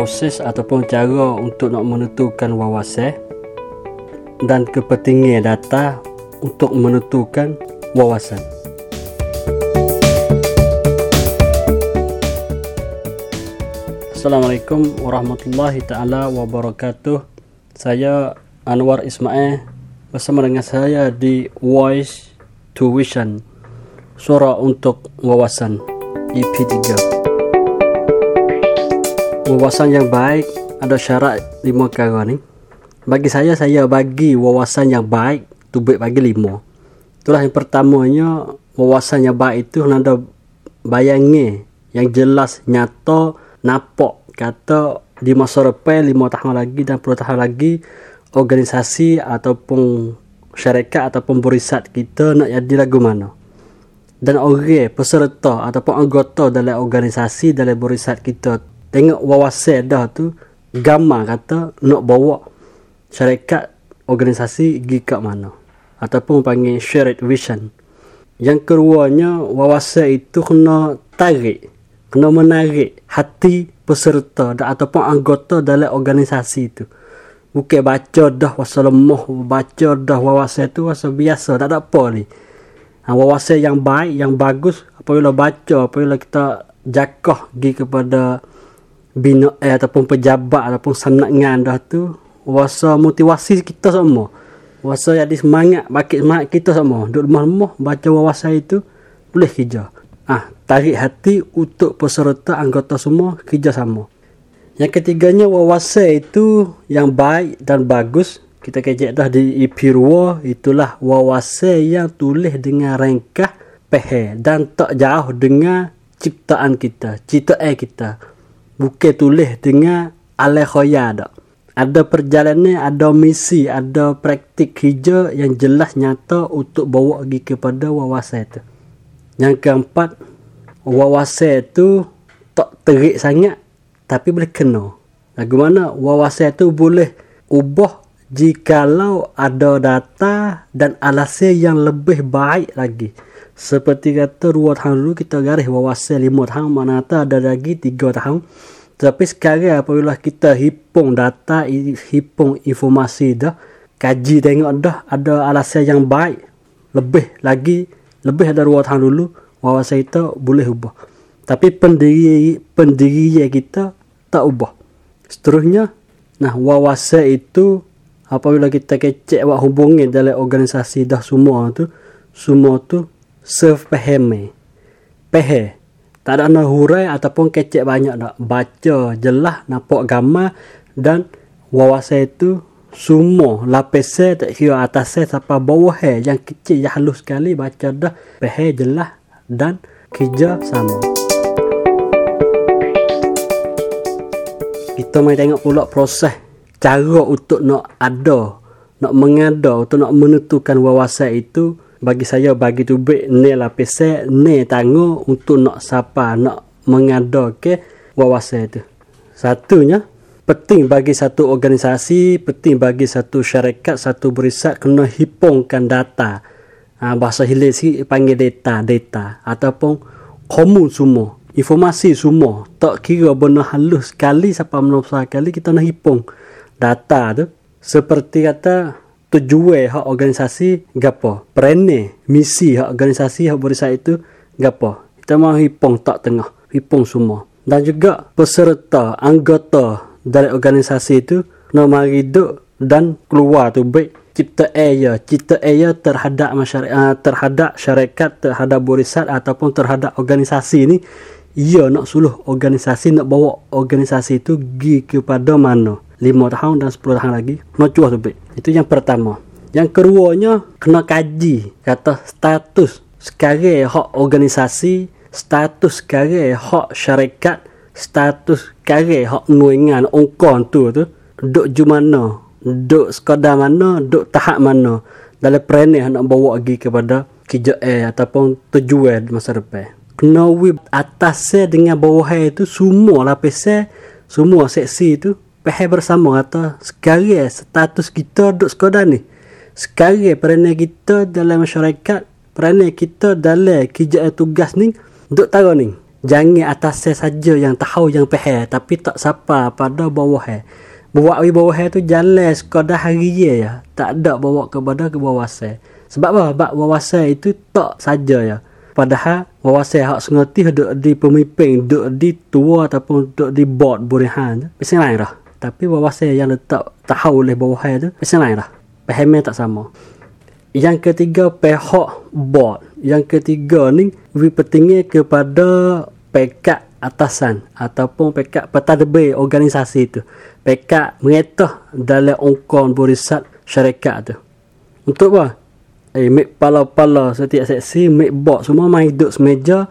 proses ataupun cara untuk nak menentukan wawasan dan kepentingan data untuk menentukan wawasan. Assalamualaikum warahmatullahi taala wabarakatuh. Saya Anwar Ismail bersama dengan saya di Voice to Vision. Suara untuk wawasan EP3. Wawasan yang baik ada syarat lima perkara ni. Bagi saya saya bagi wawasan yang baik tu baik bagi lima. Itulah yang pertamanya wawasan yang baik itu ada bayangi yang jelas nyata nampak kata di masa depan lima tahun lagi dan puluh tahun lagi organisasi ataupun syarikat ataupun berisat kita nak jadi lagu mana dan orang peserta ataupun anggota dalam organisasi dalam berisat kita tengok wawasan dah tu gambar kata nak bawa syarikat organisasi pergi ke mana ataupun panggil shared vision yang keduanya wawasan itu kena tarik kena menarik hati peserta dan ataupun anggota dalam organisasi itu. Bukan baca dah wasa lemah, baca dah wawasan itu wasa biasa, tak ada apa ni. Ha, wawasan yang baik, yang bagus, apabila baca, apabila kita jakah pergi kepada bina eh, ataupun pejabat ataupun sanangan dah tu, wasa motivasi kita semua. Wasa jadi semangat, bakit semangat kita semua. Duduk lemah-lemah, baca wawasan itu, boleh kerja. Ah, tarik hati untuk peserta anggota semua kerjasama. Yang ketiganya wawasan itu yang baik dan bagus. Kita kecek dah di EP Ruwa, itulah wawasan yang tulis dengan rengkah pehe dan tak jauh dengan ciptaan kita, ciptaan kita. Bukan tulis dengan alai khoya tak. Ada perjalanan, ada misi, ada praktik kerja yang jelas nyata untuk bawa pergi kepada wawasan itu. Yang keempat, wawasan tu tak terik sangat tapi boleh kena. Lagu mana wawasan tu boleh ubah jikalau ada data dan alasan yang lebih baik lagi. Seperti kata dua tahun dulu kita garis wawasan lima tahun mana ada lagi tiga tahun. Tapi sekarang apabila kita hipung data, hipung informasi dah, kaji tengok dah ada alasan yang baik. Lebih lagi lebih ada dua tahun dulu wawasan kita boleh ubah tapi pendiri pendiri kita tak ubah seterusnya nah wawasan itu apabila kita kecek buat hubungi dalam organisasi dah semua tu semua tu serve pahami pehe. Tak ada nak hurai ataupun kecek banyak nak baca jelas nampak gambar dan wawasan itu semua lapis tak kira atas saya sampai bawah yang kecil yang halus sekali baca dah. Pehe jelas dan kerja sama. Kita mai tengok pula proses cara untuk nak ada, nak mengada, untuk nak menentukan wawasan itu bagi saya bagi tu baik ni lapis saya ni tangguh untuk nak siapa nak mengada ke wawasan itu. Satunya penting bagi satu organisasi, penting bagi satu syarikat, satu berisat kena hipungkan data. Ha, bahasa hilir si panggil data, data ataupun komun semua, informasi semua. Tak kira benar halus sekali siapa menopsa sekali kita nak hipung data tu. Seperti kata tujuan hak organisasi gapo, perene, misi hak organisasi hak berisat itu gapo. Kita mau hipung tak tengah, hipung semua. Dan juga peserta, anggota dari organisasi itu nak mari duduk dan keluar tu baik cipta aya cipta aya terhadap masyarakat uh, terhadap syarikat terhadap berisat ataupun terhadap organisasi ini ia nak suluh organisasi nak bawa organisasi itu pergi kepada mana lima tahun dan sepuluh tahun lagi nak cuah baik itu yang pertama. Yang keduanya kena kaji kata status sekarang hak organisasi status sekarang hak syarikat status kare hak nuingan ongkon tu tu. Duk ju mana duk sekadar mana duk tahap mana. Dalam perangai nak bawa lagi kepada kerja eh ataupun tujuan masa depan. Kena wib atas dengan bawah itu semua lapis semua seksi itu pahal bersama kata sekarang status kita duk sekadar ni. Sekarang perangai kita dalam masyarakat perangai kita dalam kerja tugas ni duk tahu ni. Jangan atas saja yang tahu yang peh tapi tak siapa pada bawah eh. Bawa di bawah tu jalan sekadar hari ya. Tak ada bawa kepada ke bawah saya. Sebab apa? Sebab bawah itu tak saja ya. Padahal bawah saya hak sengerti duduk di pemimpin duduk di tua ataupun duduk di board burihan biasa lain lah tapi bawah saya yang letak tahu oleh bawah tu biasa lain lah pahamnya tak sama yang ketiga pihak board. Yang ketiga ni lebih pentingnya kepada pekat atasan ataupun pekat petadbir organisasi itu. Pekat mengetah dalam ongkon burisan syarikat tu. Untuk apa? Eh, mek pala-pala setiap seksi, mek board semua main duduk semeja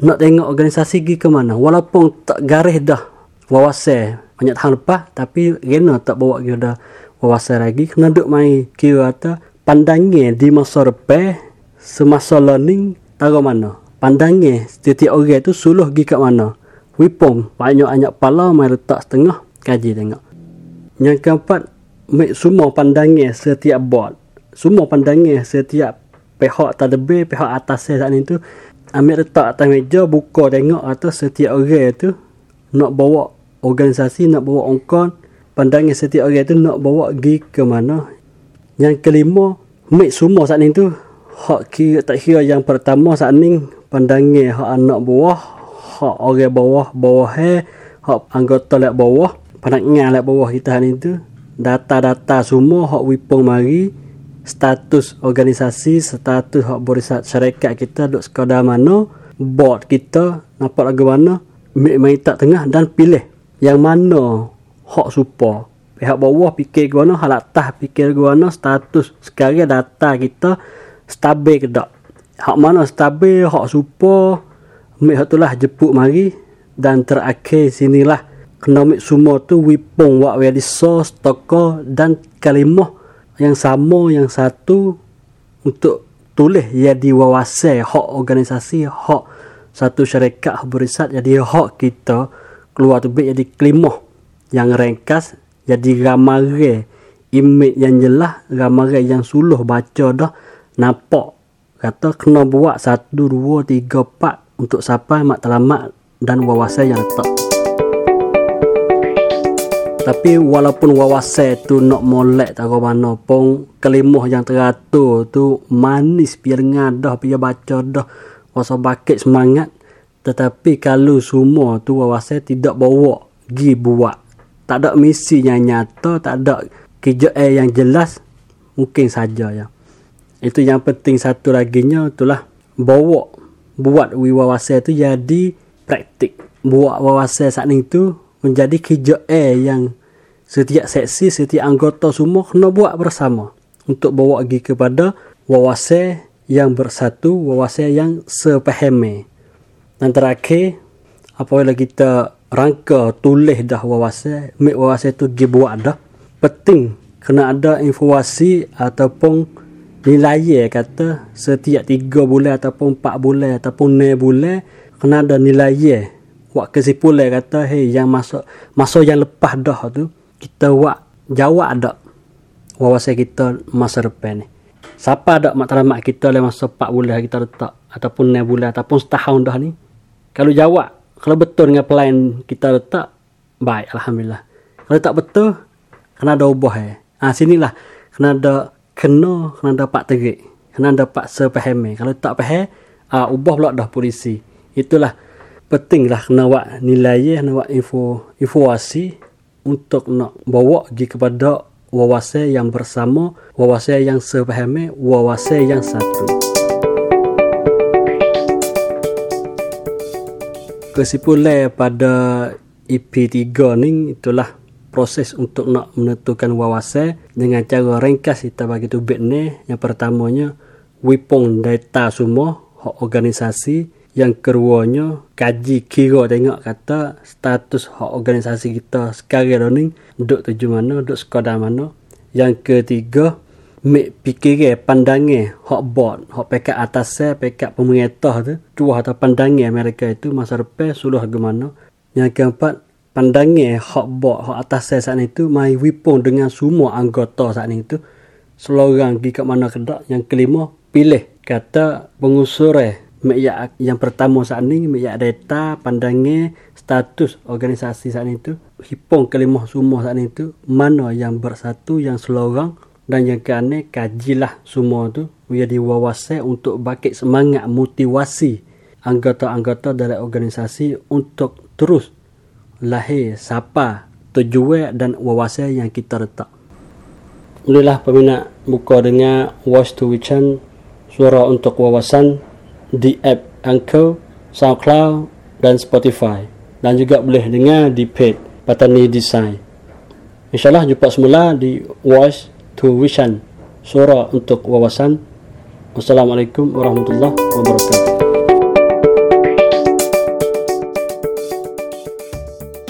nak tengok organisasi pergi ke mana. Walaupun tak garis dah wawasan banyak tahun lepas tapi kena tak bawa dia dah wawasan lagi. Kena duduk main kira atas pandangnya di masa depan semasa learning tahu mana. Pandangnya setiap orang itu suluh pergi kat mana. Wipong banyak-banyak pala mai letak setengah kaji tengok. Yang keempat make semua pandangnya setiap board semua pandangnya setiap pihak tadbir pihak atas saat itu ambil letak atas meja buka tengok atau setiap orang itu nak bawa organisasi nak bawa ongkon pandangnya setiap orang itu nak bawa pergi ke mana. Yang kelima, make semua saat ni tu hak kira tak kira yang pertama saat ni pandangnya hak anak bawah, hak orang bawah, bawah he, hak anggota lek bawah, pandangnya lek bawah kita ni tu data-data semua hak wipong mari status organisasi, status hak barisan syarikat kita duk sekadar mana, board kita nampak lagu mana, mai tak tengah dan pilih yang mana hak support pihak bawah fikir guna hal atas fikir guna status sekarang data kita stabil ke tak. Hak mana stabil hak super mik hak itulah jepuk mari dan terakhir sinilah kena mik semua tu wipong wak sos toko dan kalimah yang sama yang satu untuk tulis jadi wawasan hak organisasi hak satu syarikat berisat jadi hak kita keluar tu jadi kelimah yang ringkas jadi ramai image yang jelas ramai yang suluh baca dah nampak. Kata kena buat satu dua tiga empat untuk sampai matlamat dan wawasan yang letak. Tapi walaupun wawasan tu nak molek tak mana pun kelimah yang teratur tu manis biar ngadah biar baca dah. Wasa bakit semangat tetapi kalau semua tu wawasan tidak bawa gi buat tak ada misi yang nyata, tak ada kerja yang jelas, mungkin saja ya. Itu yang penting satu lagi nya itulah bawa buat wawasan itu jadi praktik. Buat wawasan saat itu menjadi kerja yang setiap seksi, setiap anggota semua kena buat bersama untuk bawa lagi kepada wawasan yang bersatu, wawasan yang sepahami. Dan terakhir, apabila kita rangka tulis dah wawasan, make wawasan tu dia buat dah. Penting kena ada informasi ataupun nilai kata setiap tiga bulan ataupun empat bulan ataupun 6 bulan kena ada nilai buat kesimpulan kata hey yang masuk masa yang lepas dah tu kita buat jawab ada wawasan kita masa depan ni? Siapa ada matlamat kita dalam masa 4 bulan kita letak ataupun 6 bulan ataupun setahun dah ni kalau jawab kalau betul dengan plan kita letak baik alhamdulillah. Kalau tak betul kena ada ubah eh. Ha, sinilah. Kena ada kena kena dapat terik. Kena dapat sepahami kalau tak faham ah ha, ubah pula dah polisi. Itulah pentinglah kena buat nilai kena buat info informasi untuk nak bawa pergi kepada wawasan yang bersama wawasan yang sepahami wawasan yang satu kesimpulan pada EP3 ni itulah proses untuk nak menentukan wawasan dengan cara ringkas kita bagi tu bit ni yang pertamanya wipong data semua hak organisasi. Yang keduanya kaji kira tengok kata status hak organisasi kita sekarang ni duduk tuju mana duduk sekadar mana. Yang ketiga mek fikir pandangan hak board hak pekat atas saya pekat pemerintah tu dua atau pandangan mereka itu masa depan suluh ke mana yang keempat pandangan hak board hak atas saya saat itu mai wipong dengan semua anggota saat itu seorang pergi ke mana kedak yang kelima pilih. Kata pengusur Meyak yang pertama saat ini meyak data pandangan status organisasi saat itu hipong kelima semua saat itu mana yang bersatu yang selorang dan yang kene kajilah semua tu menjadi wawasan untuk bakit semangat motivasi anggota-anggota dari organisasi untuk terus lahir siapa tujuan dan wawasan yang kita letak. Inilah peminat buka dengan Watch to Wichan suara untuk wawasan di app Anchor, SoundCloud dan Spotify dan juga boleh dengar di page Patani Design. InsyaAllah jumpa semula di Voice to Suara untuk Wawasan. Wassalamualaikum warahmatullahi wabarakatuh.